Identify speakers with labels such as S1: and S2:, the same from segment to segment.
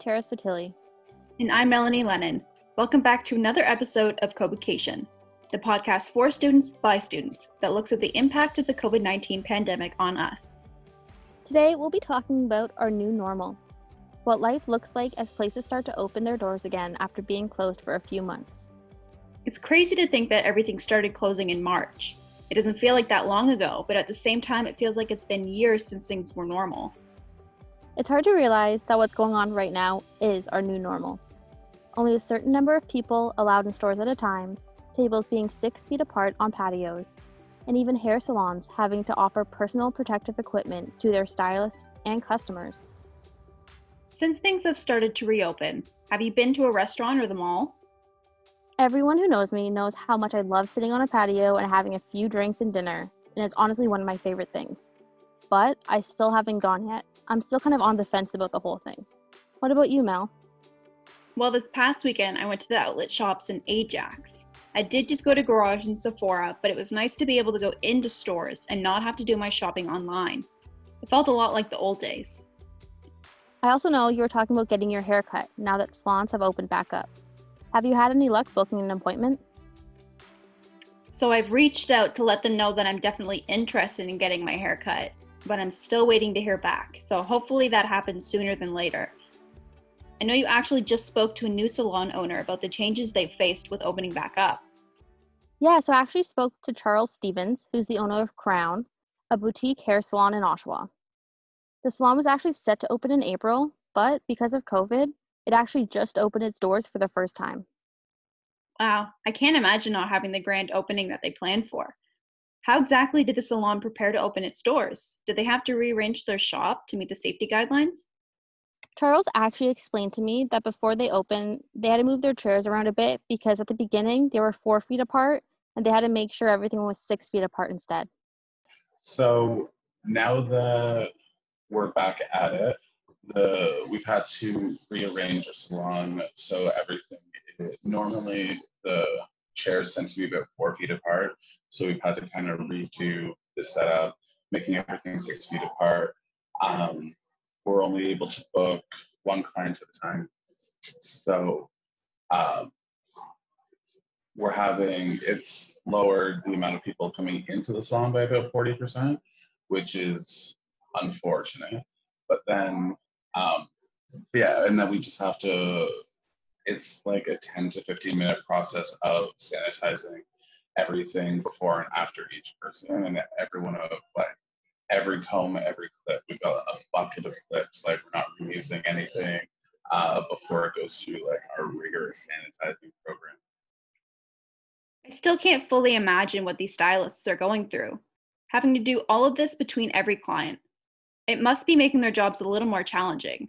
S1: Tara Sotili.
S2: And I'm Melanie Lennon. Welcome back to another episode of Covocation, the podcast for students by students that looks at the impact of the COVID 19 pandemic on us.
S1: Today, we'll be talking about our new normal, what life looks like as places start to open their doors again after being closed for a few months.
S2: It's crazy to think that everything started closing in March. It doesn't feel like that long ago, but at the same time, it feels like it's been years since things were normal.
S1: It's hard to realize that what's going on right now is our new normal. Only a certain number of people allowed in stores at a time, tables being six feet apart on patios, and even hair salons having to offer personal protective equipment to their stylists and customers.
S2: Since things have started to reopen, have you been to a restaurant or the mall?
S1: Everyone who knows me knows how much I love sitting on a patio and having a few drinks and dinner, and it's honestly one of my favorite things. But I still haven't gone yet. I'm still kind of on the fence about the whole thing. What about you, Mel?
S2: Well, this past weekend, I went to the outlet shops in Ajax. I did just go to Garage and Sephora, but it was nice to be able to go into stores and not have to do my shopping online. It felt a lot like the old days.
S1: I also know you were talking about getting your hair cut now that salons have opened back up. Have you had any luck booking an appointment?
S2: So I've reached out to let them know that I'm definitely interested in getting my hair cut, but I'm still waiting to hear back. So hopefully that happens sooner than later. I know you actually just spoke to a new salon owner about the changes they've faced with opening back up.
S1: Yeah, so I actually spoke to Charles Stevens, who's the owner of Crown, a boutique hair salon in Oshawa. The salon was actually set to open in April, but because of COVID, it actually just opened its doors for the first time.
S2: Wow, I can't imagine not having the grand opening that they planned for. How exactly did the salon prepare to open its doors? Did they have to rearrange their shop to meet the safety guidelines?
S1: Charles actually explained to me that before they opened, they had to move their chairs around a bit because at the beginning they were four feet apart and they had to make sure everything was six feet apart instead.
S3: So now that we're back at it, the we've had to rearrange our salon so everything normally the chairs tend to be about four feet apart. So we've had to kind of redo the setup making everything six feet apart. Um, we're only able to book one client at a time. So um, we're having it's lowered the amount of people coming into the salon by about 40% which is unfortunate. But then um, yeah, and then we just have to. It's like a 10 to 15 minute process of sanitizing everything before and after each person, and every one of like every comb, every clip. We've got a bucket of clips. Like we're not reusing anything uh, before it goes through like our rigorous sanitizing program.
S2: I still can't fully imagine what these stylists are going through, having to do all of this between every client. It must be making their jobs a little more challenging.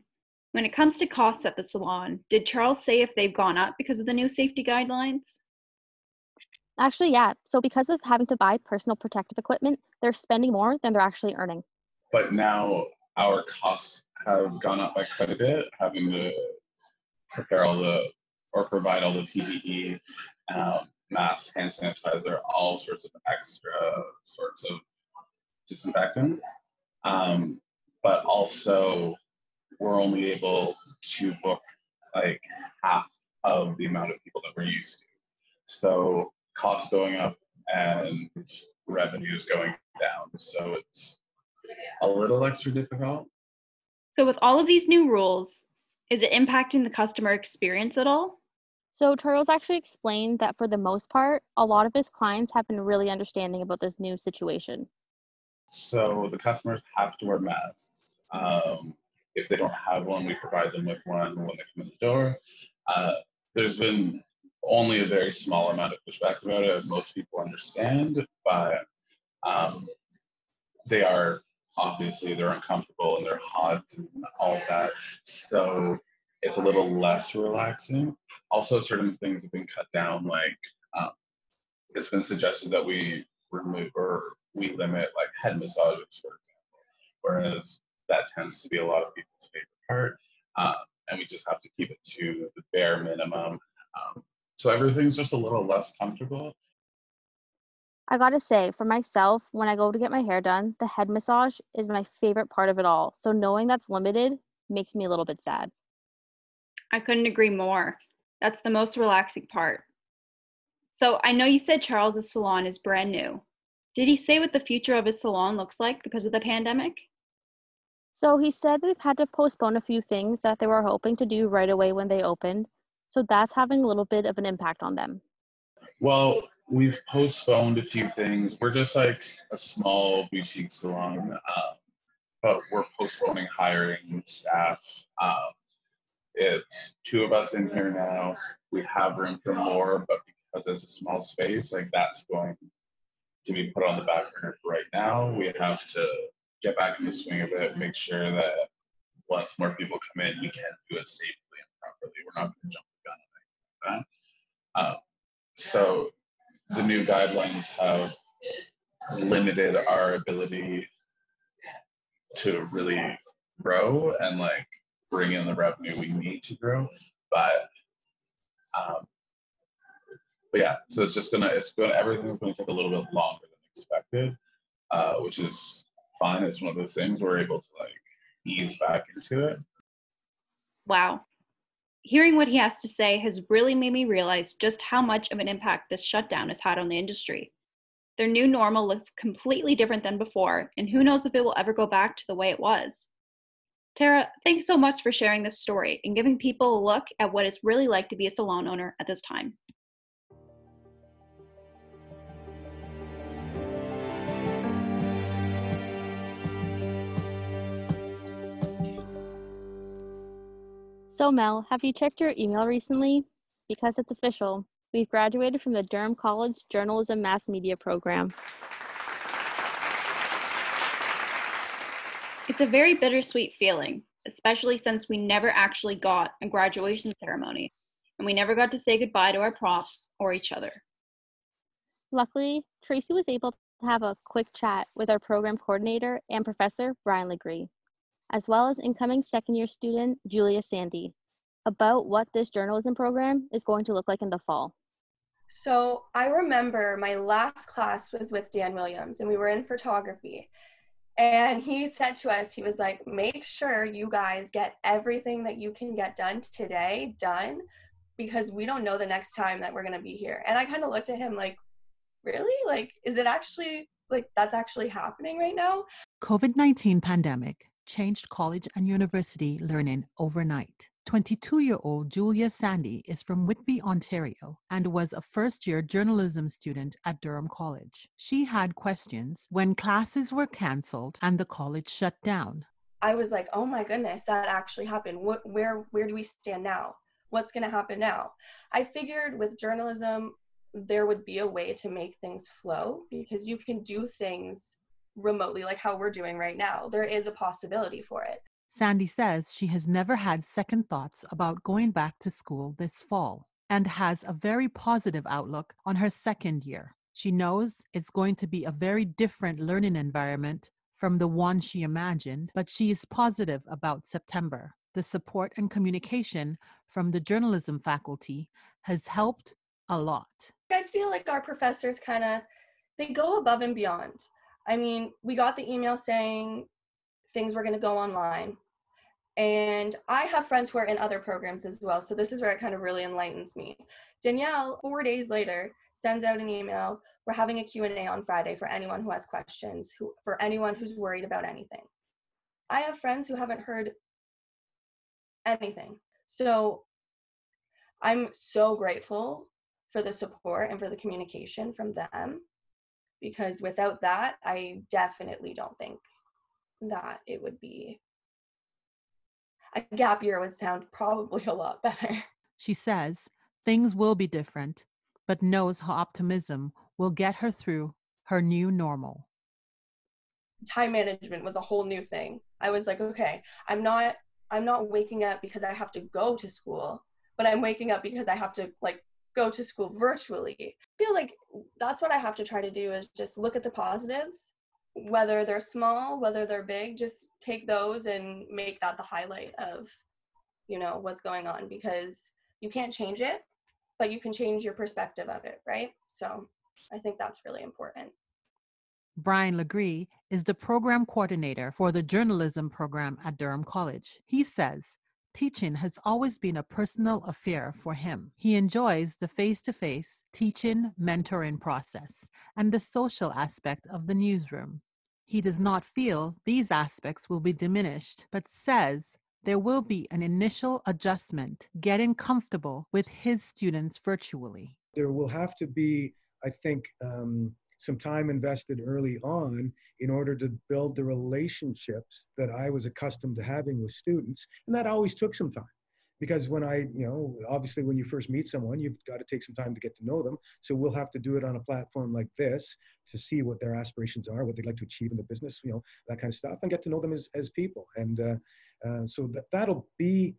S2: When it comes to costs at the salon, did Charles say if they've gone up because of the new safety guidelines?
S1: Actually, yeah. So, because of having to buy personal protective equipment, they're spending more than they're actually earning.
S3: But now our costs have gone up by quite a bit, having to prepare all the or provide all the PPE, um, masks, hand sanitizer, all sorts of extra sorts of disinfectant. Um, but also we're only able to book like half of the amount of people that we're used to. So costs going up and revenues going down. So it's a little extra difficult.
S2: So with all of these new rules, is it impacting the customer experience at all?
S1: So Charles actually explained that for the most part, a lot of his clients have been really understanding about this new situation.
S3: So the customers have to wear masks. Um, if they don't have one, we provide them with one when they come in the door. Uh, there's been only a very small amount of pushback about it. Most people understand, but um, they are obviously they're uncomfortable and they're hot and all of that. So it's a little less relaxing. Also, certain things have been cut down. Like um, it's been suggested that we remove or we limit like head massages, for example, whereas that tends to be a lot of people's favorite part. Uh, and we just have to keep it to the bare minimum. Um, so everything's just a little less comfortable.
S1: I gotta say, for myself, when I go to get my hair done, the head massage is my favorite part of it all. So knowing that's limited makes me a little bit sad.
S2: I couldn't agree more. That's the most relaxing part. So I know you said Charles's salon is brand new. Did he say what the future of his salon looks like because of the pandemic?
S1: So he said they've had to postpone a few things that they were hoping to do right away when they opened. So that's having a little bit of an impact on them.
S3: Well, we've postponed a few things. We're just like a small boutique salon, um, but we're postponing hiring staff. Um, it's two of us in here now. We have room for more, but because it's a small space, like that's going to be put on the back burner for right now. We have to get back in the swing of it, make sure that once more people come in, we can do it safely and properly. We're not going to jump the gun on anything like that. Uh, so the new guidelines have limited our ability to really grow and like bring in the revenue we need to grow. But um, but yeah, so it's just gonna it's gonna everything's gonna take a little bit longer than expected, uh, which is fine. It's one of those things we're able to like ease back into it.
S2: Wow. Hearing what he has to say has really made me realize just how much of an impact this shutdown has had on the industry. Their new normal looks completely different than before, and who knows if it will ever go back to the way it was. Tara, thanks so much for sharing this story and giving people a look at what it's really like to be a salon owner at this time.
S1: So, Mel, have you checked your email recently? Because it's official. We've graduated from the Durham College Journalism Mass Media program.
S2: It's a very bittersweet feeling, especially since we never actually got a graduation ceremony and we never got to say goodbye to our profs or each other.
S1: Luckily, Tracy was able to have a quick chat with our program coordinator and professor, Brian Legree as well as incoming second year student Julia Sandy, about what this journalism program is going to look like in the fall.
S4: So I remember my last class was with Dan Williams, and we were in photography. And he said to us, he was like, make sure you guys get everything that you can get done today done because we don't know the next time that we're going to be here. And I kind of looked at him like, really? Like, is it actually like that's actually happening right now?
S5: COVID 19 pandemic changed college and university learning overnight. 22 year old Julia Sandy is from Whitby, Ontario, and was a first year journalism student at Durham College. She had questions when classes were cancelled and the college shut down.
S4: I was like, oh my goodness, that actually happened. What, where, where do we stand now? What's going to happen now? I figured with journalism, there would be a way to make things flow because you can do things remotely like how we're doing right now. There is a possibility for it.
S5: Sandy says she has never had second thoughts about going back to school this fall and has a very positive outlook on her second year. She knows it's going to be a very different learning environment from the one she imagined, but she is positive about September. The support and communication from the journalism faculty has helped a lot.
S4: I feel like our professors kind of they go above and beyond. I mean, we got the email saying things were going to go online. And I have friends who are in other programs as well. So this is where it kind of really enlightens me. Danielle, four days later, sends out an email. We're having a Q&A on Friday for anyone who has questions, who, for anyone who's worried about anything. I have friends who haven't heard anything. So I'm so grateful for the support and for the communication from them because without that, I definitely don't think that it would be a gap year would sound probably a lot better.
S5: She says things will be different, but knows her optimism will get her through her new normal.
S4: Time management was a whole new thing. I was like, okay, I'm not I'm not waking up because I have to go to school, but I'm waking up because I have to like go to school virtually. I feel like that's what I have to try to do is just look at the positives, whether they're small, whether they're big, just take those and make that the highlight of, you know, what's going on because you can't change it, but you can change your perspective of it, right? So I think that's really important.
S5: Brian Legree is the program coordinator for the journalism program at Durham College. He says Teaching has always been a personal affair for him. He enjoys the face to face teaching, mentoring process and the social aspect of the newsroom. He does not feel these aspects will be diminished, but says there will be an initial adjustment, getting comfortable with his students virtually.
S6: There will have to be, I think, um, some time invested early on in order to build the relationships that I was accustomed to having with students. And that always took some time because when I, you know, obviously when you first meet someone, you've got to take some time to get to know them. So we'll have to do it on a platform like this to see what their aspirations are, what they'd like to achieve in the business, you know, that kind of stuff, and get to know them as, as people. And uh, uh, so that, that'll be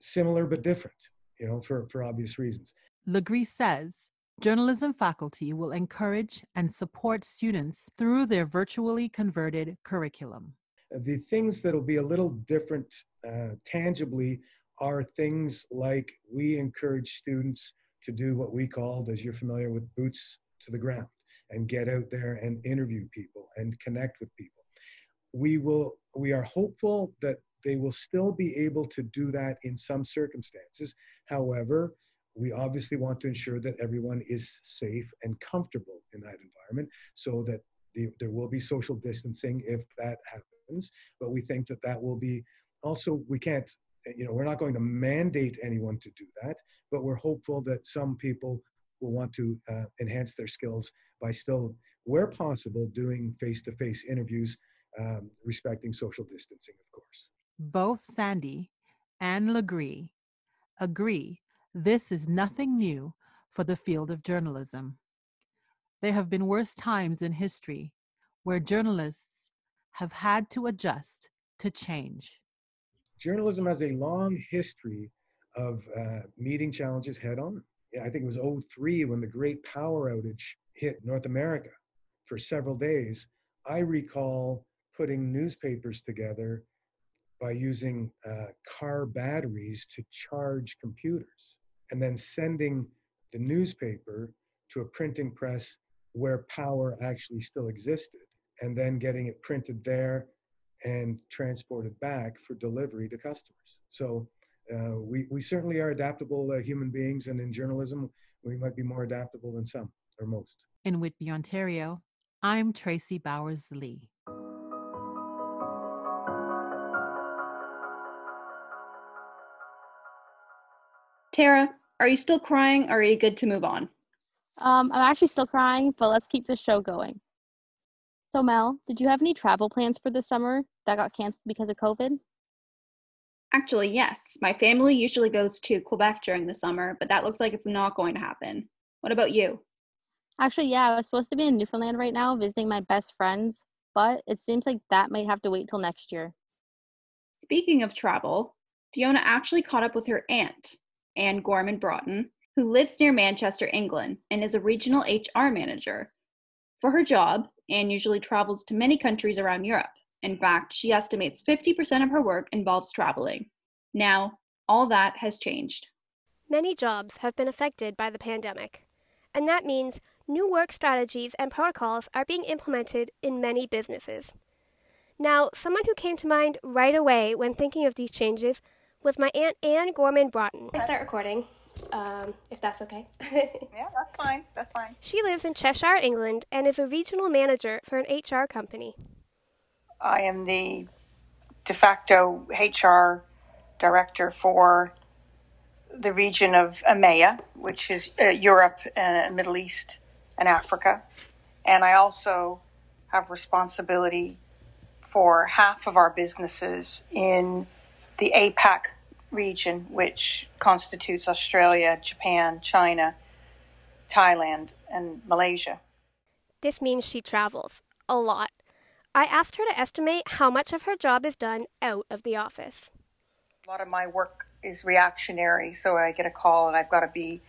S6: similar but different, you know, for, for obvious reasons.
S5: Legree says journalism faculty will encourage and support students through their virtually converted curriculum.
S6: The things that'll be a little different uh, tangibly are things like we encourage students to do what we called, as you're familiar with, boots to the ground and get out there and interview people and connect with people. We will, we are hopeful that they will still be able to do that in some circumstances. However, we obviously want to ensure that everyone is safe and comfortable in that environment so that the, there will be social distancing if that happens. But we think that that will be also, we can't you know, we're not going to mandate anyone to do that, but we're hopeful that some people will want to uh, enhance their skills by still, where possible, doing face-to-face interviews, um, respecting social distancing, of course.
S5: Both Sandy and Legree agree this is nothing new for the field of journalism. There have been worse times in history where journalists have had to adjust to change
S6: journalism has a long history of uh, meeting challenges head on. I think it was 03 when the great power outage hit North America for several days. I recall putting newspapers together by using uh, car batteries to charge computers and then sending the newspaper to a printing press where power actually still existed and then getting it printed there and transported back for delivery to customers. So uh, we, we certainly are adaptable uh, human beings, and in journalism, we might be more adaptable than some or most.
S5: In Whitby, Ontario, I'm Tracy Bowers Lee.
S2: Tara, are you still crying or are you good to move on?
S1: Um, I'm actually still crying, but let's keep this show going. So, Mel, did you have any travel plans for this summer that got canceled because of COVID?
S2: Actually, yes. My family usually goes to Quebec during the summer, but that looks like it's not going to happen. What about you?
S1: Actually, yeah, I was supposed to be in Newfoundland right now visiting my best friends, but it seems like that might have to wait till next year.
S2: Speaking of travel, Fiona actually caught up with her aunt, Anne Gorman Broughton, who lives near Manchester, England, and is a regional HR manager. For her job, Anne usually travels to many countries around Europe. In fact, she estimates 50% of her work involves traveling. Now, all that has changed.
S7: Many jobs have been affected by the pandemic, and that means new work strategies and protocols are being implemented in many businesses. Now, someone who came to mind right away when thinking of these changes was my Aunt Anne Gorman Broughton. I start recording um, if that's okay.
S8: yeah, that's fine. That's fine.
S7: She lives in Cheshire, England, and is a regional manager for an HR company.
S8: I am the de facto HR director for the region of EMEA, which is uh, Europe and Middle East and Africa. And I also have responsibility for half of our businesses in the APAC region, which constitutes Australia, Japan, China, Thailand, and Malaysia.
S7: This means she travels a lot. I asked her to estimate how much of her job is done out of the office.
S8: A lot of my work is reactionary, so I get a call and I've got to be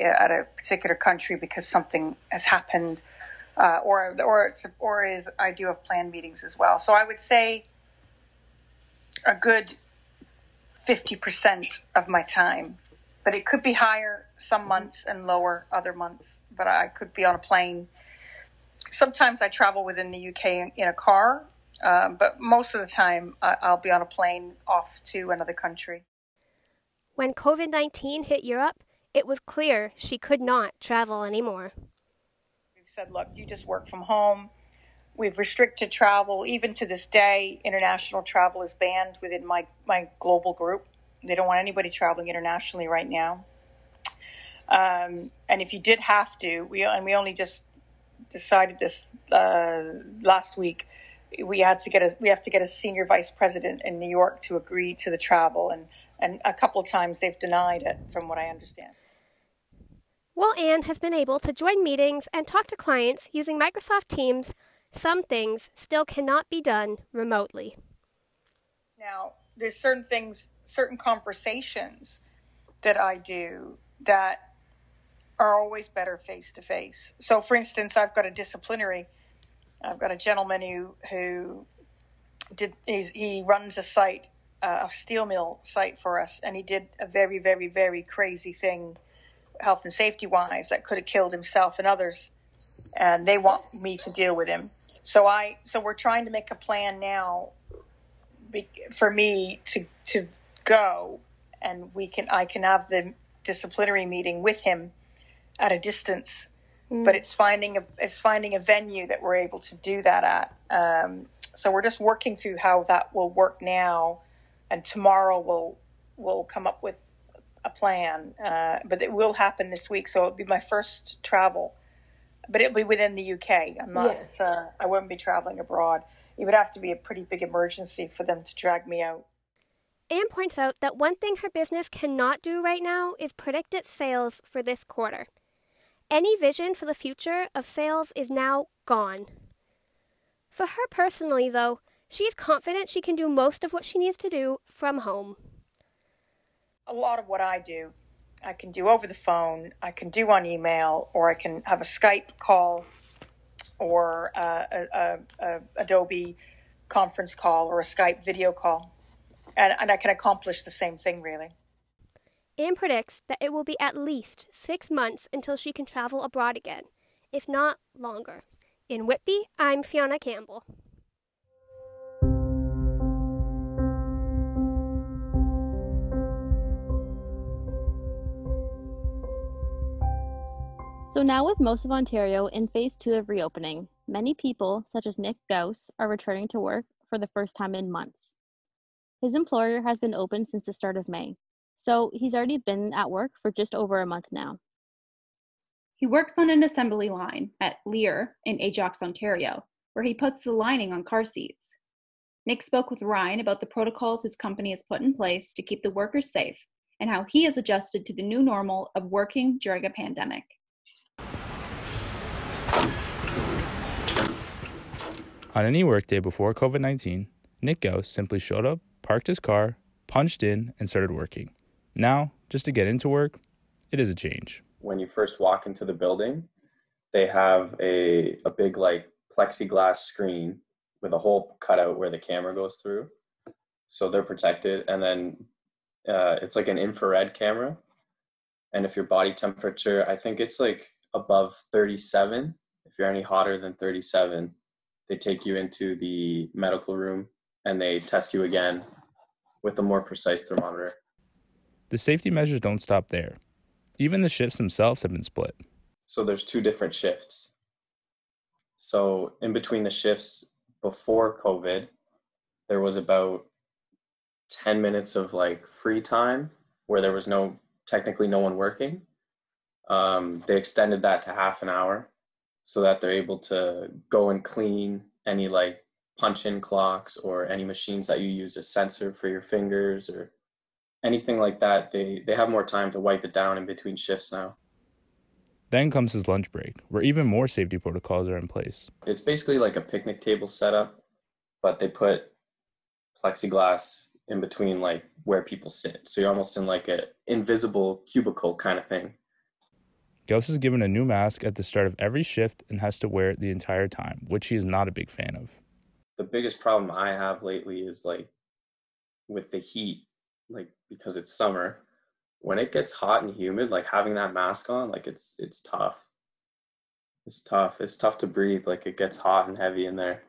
S8: uh, at a particular country because something has happened, uh, or or or is I do have planned meetings as well. So I would say a good 50% of my time. But it could be higher some months and lower other months. But I could be on a plane. Sometimes I travel within the UK in a car, um, but most of the time I'll be on a plane off to another country.
S7: When COVID 19 hit Europe, it was clear she could not travel anymore.
S8: We've said, look, you just work from home. We've restricted travel. Even to this day, international travel is banned within my, my global group. They don't want anybody traveling internationally right now. Um, and if you did have to, we and we only just decided this uh, last week. We had to get a we have to get a senior vice president in New York to agree to the travel, and and a couple of times they've denied it, from what I understand.
S7: Well, Anne has been able to join meetings and talk to clients using Microsoft Teams, some things still cannot be done remotely.
S8: Now, there's certain things, certain conversations that I do that are always better face to face. So, for instance, I've got a disciplinary. I've got a gentleman who who did he runs a site, uh, a steel mill site for us, and he did a very, very, very crazy thing, health and safety wise, that could have killed himself and others. And they want me to deal with him. So I so we're trying to make a plan now for me to to go and we can I can have the disciplinary meeting with him at a distance mm. but it's finding a it's finding a venue that we're able to do that at. Um, so we're just working through how that will work now and tomorrow we'll we'll come up with a plan. Uh, but it will happen this week. So it'll be my first travel but it'll be within the uk i'm not yeah. uh, i won't be traveling abroad it would have to be a pretty big emergency for them to drag me out.
S7: Anne points out that one thing her business cannot do right now is predict its sales for this quarter. Any vision for the future of sales is now gone. For her personally, though, she's confident she can do most of what she needs to do from home.
S8: A lot of what I do, I can do over the phone, I can do on email, or I can have a Skype call or uh, a, a, a, Adobe conference call or a Skype video call. And, and I can accomplish the same thing, really.
S7: Anne predicts that it will be at least six months until she can travel abroad again, if not longer. In Whitby, I'm Fiona Campbell.
S1: So now with most of Ontario in phase two of reopening, many people, such as Nick Gauss, are returning to work for the first time in months. His employer has been open since the start of May, so he's already been at work for just over a month now.
S2: He works on an assembly line at Lear in Ajax, Ontario, where he puts the lining on car seats. Nick spoke with Ryan about the protocols his company has put in place to keep the workers safe and how he has adjusted to the new normal of working during a pandemic.
S9: On any workday before COVID 19, Nick Gauss simply showed up, parked his car, punched in, and started working. Now, just to get into work, it is a change.
S10: When you first walk into the building, they have a, a big, like, plexiglass screen with a hole cut out where the camera goes through. So they're protected. And then uh, it's like an infrared camera. And if your body temperature, I think it's like above 37, if you're any hotter than 37, they take you into the medical room and they test you again with a more precise thermometer.
S9: The safety measures don't stop there. Even the shifts themselves have been split.
S10: So there's two different shifts. So in between the shifts before COVID, there was about 10 minutes of like free time where there was no technically no one working. Um, they extended that to half an hour so that they're able to go and clean any like punch in clocks or any machines that you use as sensor for your fingers or anything like that. They they have more time to wipe it down in between shifts now.
S9: Then comes his lunch break where even more safety protocols are in place.
S10: It's basically like a picnic table setup but they put plexiglass in between like where people sit. So you're almost in like a invisible cubicle kind of thing
S9: Gauss is given a new mask at the start of every shift and has to wear it the entire time, which he is not a big fan of.
S10: The biggest problem I have lately is like with the heat, like because it's summer, when it gets hot and humid, like having that mask on, like it's it's tough. It's tough. It's tough to breathe. Like it gets hot and heavy in there.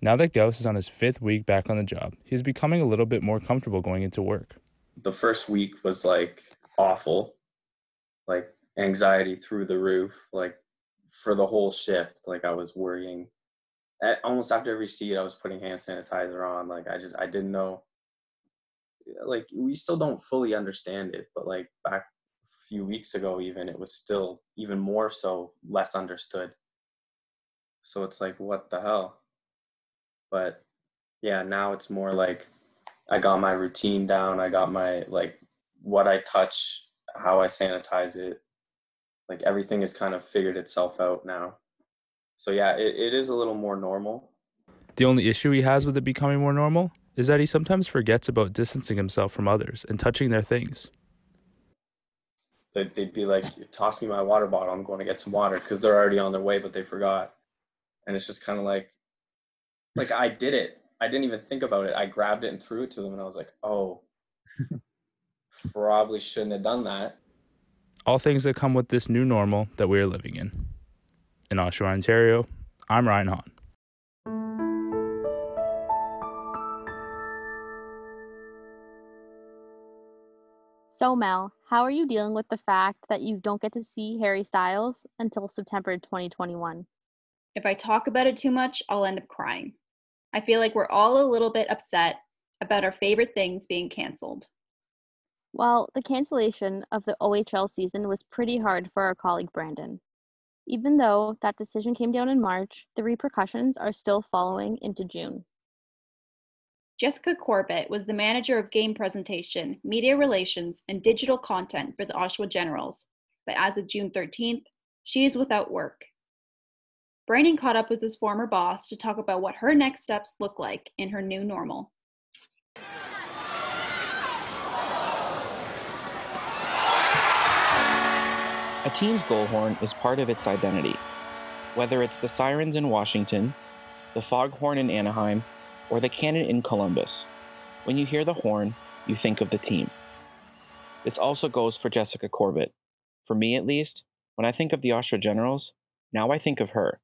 S9: Now that Gauss is on his fifth week back on the job, he's becoming a little bit more comfortable going into work.
S10: the first week was like awful, like anxiety through the roof, like for the whole shift. Like I was worrying. At, almost after every seat, I was putting hand sanitizer on. Like I just I didn't know. Like we still don't fully understand it, but like back a few weeks ago, even it was still even more so less understood. So it's like what the hell. But yeah, now it's more like I got my routine down. I got my like what I touch, how I sanitize it. Like everything has kind of figured itself out now. So yeah, it, it is a little more normal.
S9: The only issue he has with it becoming more normal is that he sometimes forgets about distancing himself from others and touching their things.
S10: They'd, they'd be like, toss me my water bottle. I'm going to get some water because they're already on their way, but they forgot. And it's just kind of like, like I did it. I didn't even think about it. I grabbed it and threw it to them, and I was like, oh, probably shouldn't have done that.
S9: All things that come with this new normal that we are living in. In Oshawa, Ontario, I'm Ryan Hahn.
S1: So, Mel, how are you dealing with the fact that you don't get to see Harry Styles until September 2021?
S2: If I talk about it too much, I'll end up crying. I feel like we're all a little bit upset about our favorite things being canceled.
S1: Well, the cancellation of the OHL season was pretty hard for our colleague Brandon. Even though that decision came down in March, the repercussions are still following into June.
S2: Jessica Corbett was the manager of game presentation, media relations, and digital content for the Oshawa Generals, but as of June 13th, she is without work. Brandon caught up with his former boss to talk about what her next steps look like in her new normal.
S11: A team's goal horn is part of its identity. Whether it's the sirens in Washington, the foghorn in Anaheim, or the cannon in Columbus, when you hear the horn, you think of the team. This also goes for Jessica Corbett. For me, at least, when I think of the Oshawa Generals, now I think of her.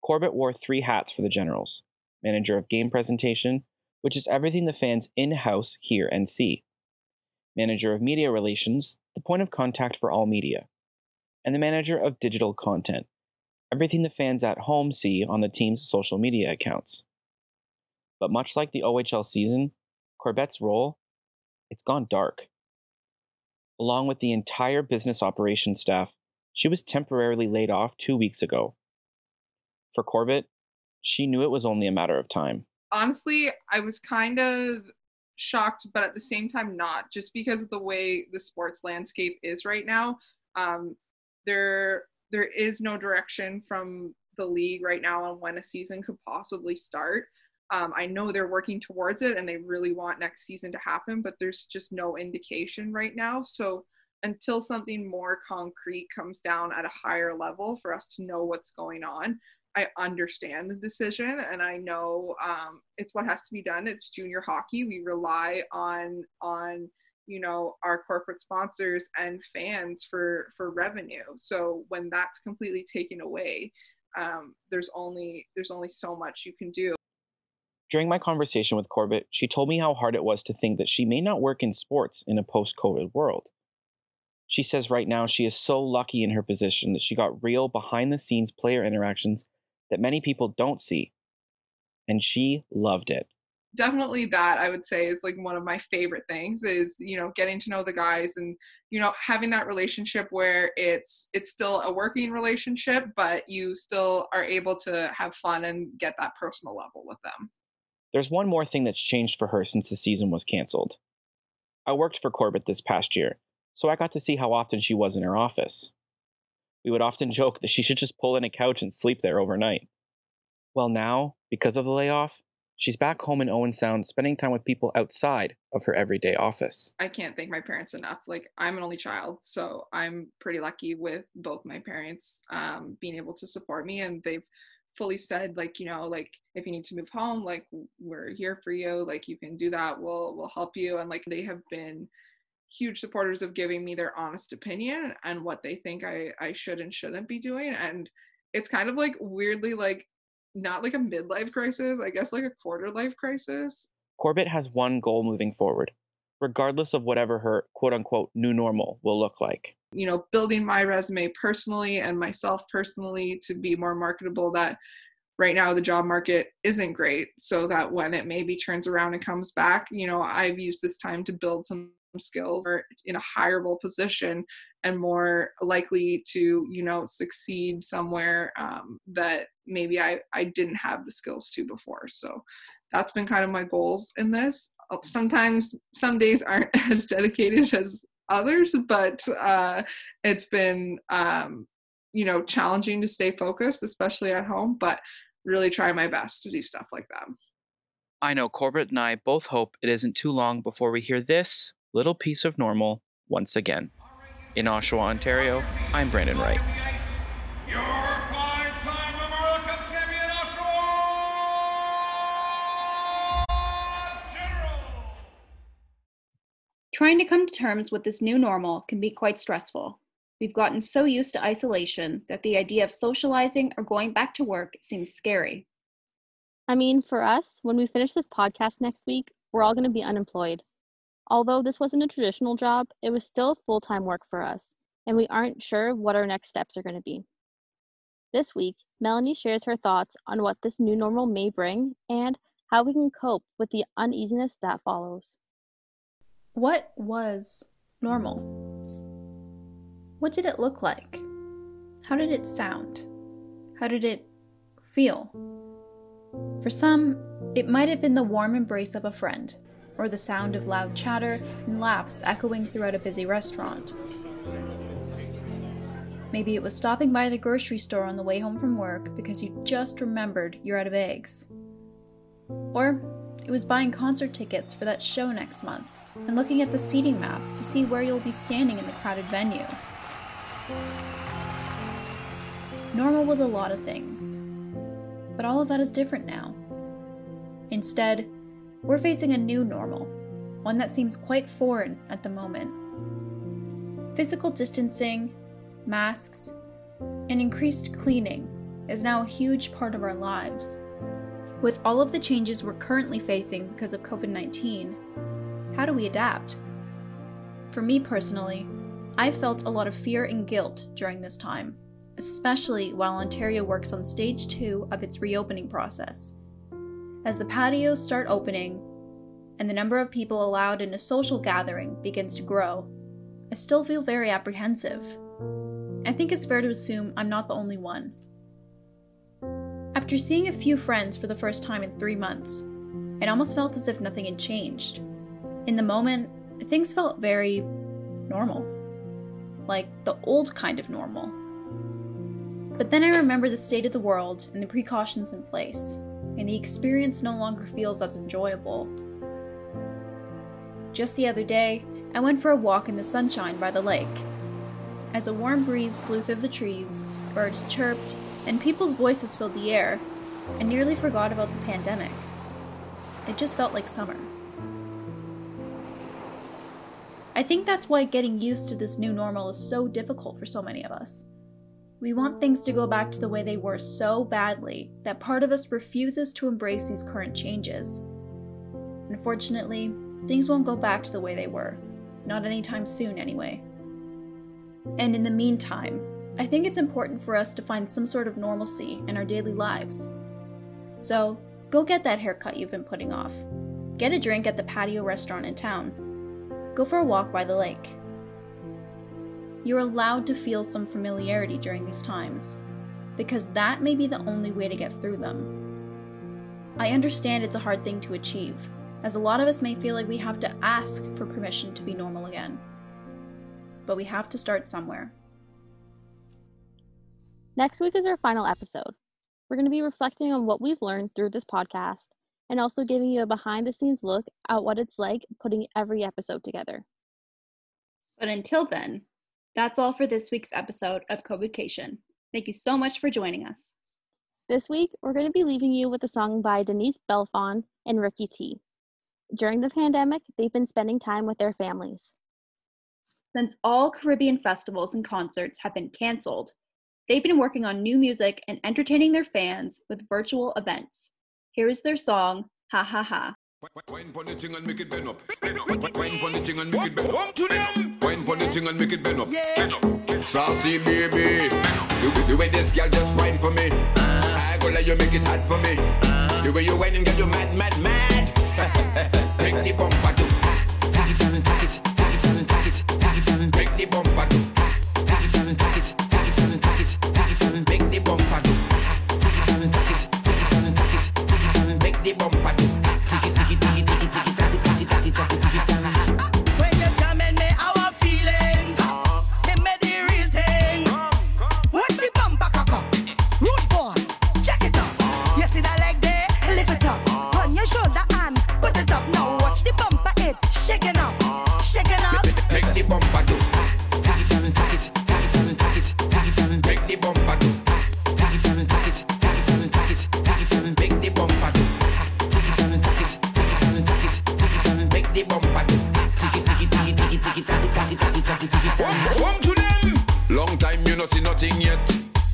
S11: Corbett wore three hats for the Generals manager of game presentation, which is everything the fans in house hear and see, manager of media relations, the point of contact for all media, and the manager of digital content, everything the fans at home see on the team's social media accounts. But much like the OHL season, Corbett's role, it's gone dark. Along with the entire business operations staff, she was temporarily laid off two weeks ago. For Corbett, she knew it was only a matter of time.
S12: Honestly, I was kind of shocked, but at the same time not, just because of the way the sports landscape is right now. Um, there, there is no direction from the league right now on when a season could possibly start. Um, I know they're working towards it and they really want next season to happen, but there's just no indication right now. So until something more concrete comes down at a higher level for us to know what's going on, I understand the decision and I know um, it's what has to be done. It's junior hockey. We rely on on you know our corporate sponsors and fans for for revenue. So when that's completely taken away, um, there's only there's only so much you can do.
S11: During my conversation with Corbett, she told me how hard it was to think that she may not work in sports in a post COVID world. She says right now she is so lucky in her position that she got real behind the scenes player interactions that many people don't see. And she loved it.
S12: Definitely that I would say is like one of my favorite things is, you know, getting to know the guys and, you know, having that relationship where it's it's still a working relationship, but you still are able to have fun and get that personal level with them.
S11: There's one more thing that's changed for her since the season was canceled. I worked for Corbett this past year, so I got to see how often she was in her office. We would often joke that she should just pull in a couch and sleep there overnight. Well, now, because of the layoff, she's back home in Owen Sound spending time with people outside of her everyday office.
S12: I can't thank my parents enough. Like, I'm an only child, so I'm pretty lucky with both my parents um, being able to support me, and they've fully said like you know like if you need to move home like we're here for you like you can do that we'll we'll help you and like they have been huge supporters of giving me their honest opinion and what they think I, I should and shouldn't be doing. And it's kind of like weirdly like not like a midlife crisis, I guess like a quarter life crisis.
S11: Corbett has one goal moving forward regardless of whatever her quote unquote new normal will look like.
S12: You know, building my resume personally and myself personally to be more marketable that right now the job market isn't great so that when it maybe turns around and comes back you know i've used this time to build some skills or in a hireable position and more likely to you know succeed somewhere um, that maybe I, I didn't have the skills to before. So that's been kind of my goals in this. Uh, sometimes some days aren't as dedicated as others but uh, it's been um, you know challenging to stay focused especially at home but really try my best to do stuff like that.
S11: I know Corbett and I both hope it isn't too long before we hear this little piece of normal once again. In Oshawa, Ontario, I'm Brandon Wright.
S2: Trying to come to terms with this new normal can be quite stressful. We've gotten so used to isolation that the idea of socializing or going back to work seems scary.
S1: I mean, for us, when we finish this podcast next week, we're all going to be unemployed. Although this wasn't a traditional job, it was still full time work for us, and we aren't sure what our next steps are going to be. This week, Melanie shares her thoughts on what this new normal may bring and how we can cope with the uneasiness that follows.
S13: What was normal? What did it look like? How did it sound? How did it feel? For some, it might have been the warm embrace of a friend, or the sound of loud chatter and laughs echoing throughout a busy restaurant. Maybe it was stopping by the grocery store on the way home from work because you just remembered you're out of eggs. Or it was buying concert tickets for that show next month and looking at the seating map to see where you'll be standing in the crowded venue. Normal was a lot of things, but all of that is different now. Instead, we're facing a new normal, one that seems quite foreign at the moment. Physical distancing, masks, and increased cleaning is now a huge part of our lives. With all of the changes we're currently facing because of COVID 19, how do we adapt? For me personally, I felt a lot of fear and guilt during this time, especially while Ontario works on stage two of its reopening process. As the patios start opening and the number of people allowed in a social gathering begins to grow, I still feel very apprehensive. I think it's fair to assume I'm not the only one. After seeing a few friends for the first time in three months, it almost felt as if nothing had changed. In the moment, things felt very normal. Like the old kind of normal. But then I remember the state of the world and the precautions in place, and the experience no longer feels as enjoyable. Just the other day, I went for a walk in the sunshine by the lake. As a warm breeze blew through the trees, birds chirped, and people's voices filled the air, I nearly forgot about the pandemic. It just felt like summer. I think that's why getting used to this new normal is so difficult for so many of us. We want things to go back to the way they were so badly that part of us refuses to embrace these current changes. Unfortunately, things won't go back to the way they were. Not anytime soon, anyway. And in the meantime, I think it's important for us to find some sort of normalcy in our daily lives. So, go get that haircut you've been putting off. Get a drink at the patio restaurant in town. Go for a walk by the lake. You're allowed to feel some familiarity during these times, because that may be the only way to get through them. I understand it's a hard thing to achieve, as a lot of us may feel like we have to ask for permission to be normal again. But we have to start somewhere.
S1: Next week is our final episode. We're going to be reflecting on what we've learned through this podcast and also giving you a behind the scenes look at what it's like putting every episode together.
S2: But until then, that's all for this week's episode of Covidcation. Thank you so much for joining us.
S1: This week, we're going to be leaving you with a song by Denise Belfon and Ricky T. During the pandemic, they've been spending time with their families.
S2: Since all Caribbean festivals and concerts have been canceled, they've been working on new music and entertaining their fans with virtual events. Here is their song, Ha Ha Ha.
S14: Wine. Wine them on the thing and make it bend up. Saucy baby, the, the way this girl just whine for me. Uh-huh. I go let you make it hot for me. The way you whine and get you mad, mad, mad. Uh-huh. make the bumper do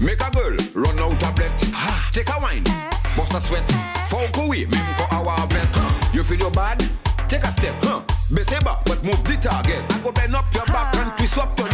S14: Make a girl run out a blet. Take a wine, bust a sweat. Fuck away, go a awa vet. You feel your bad? Take a step, huh? Beseba, but move the target. I go bend up your back and twist up your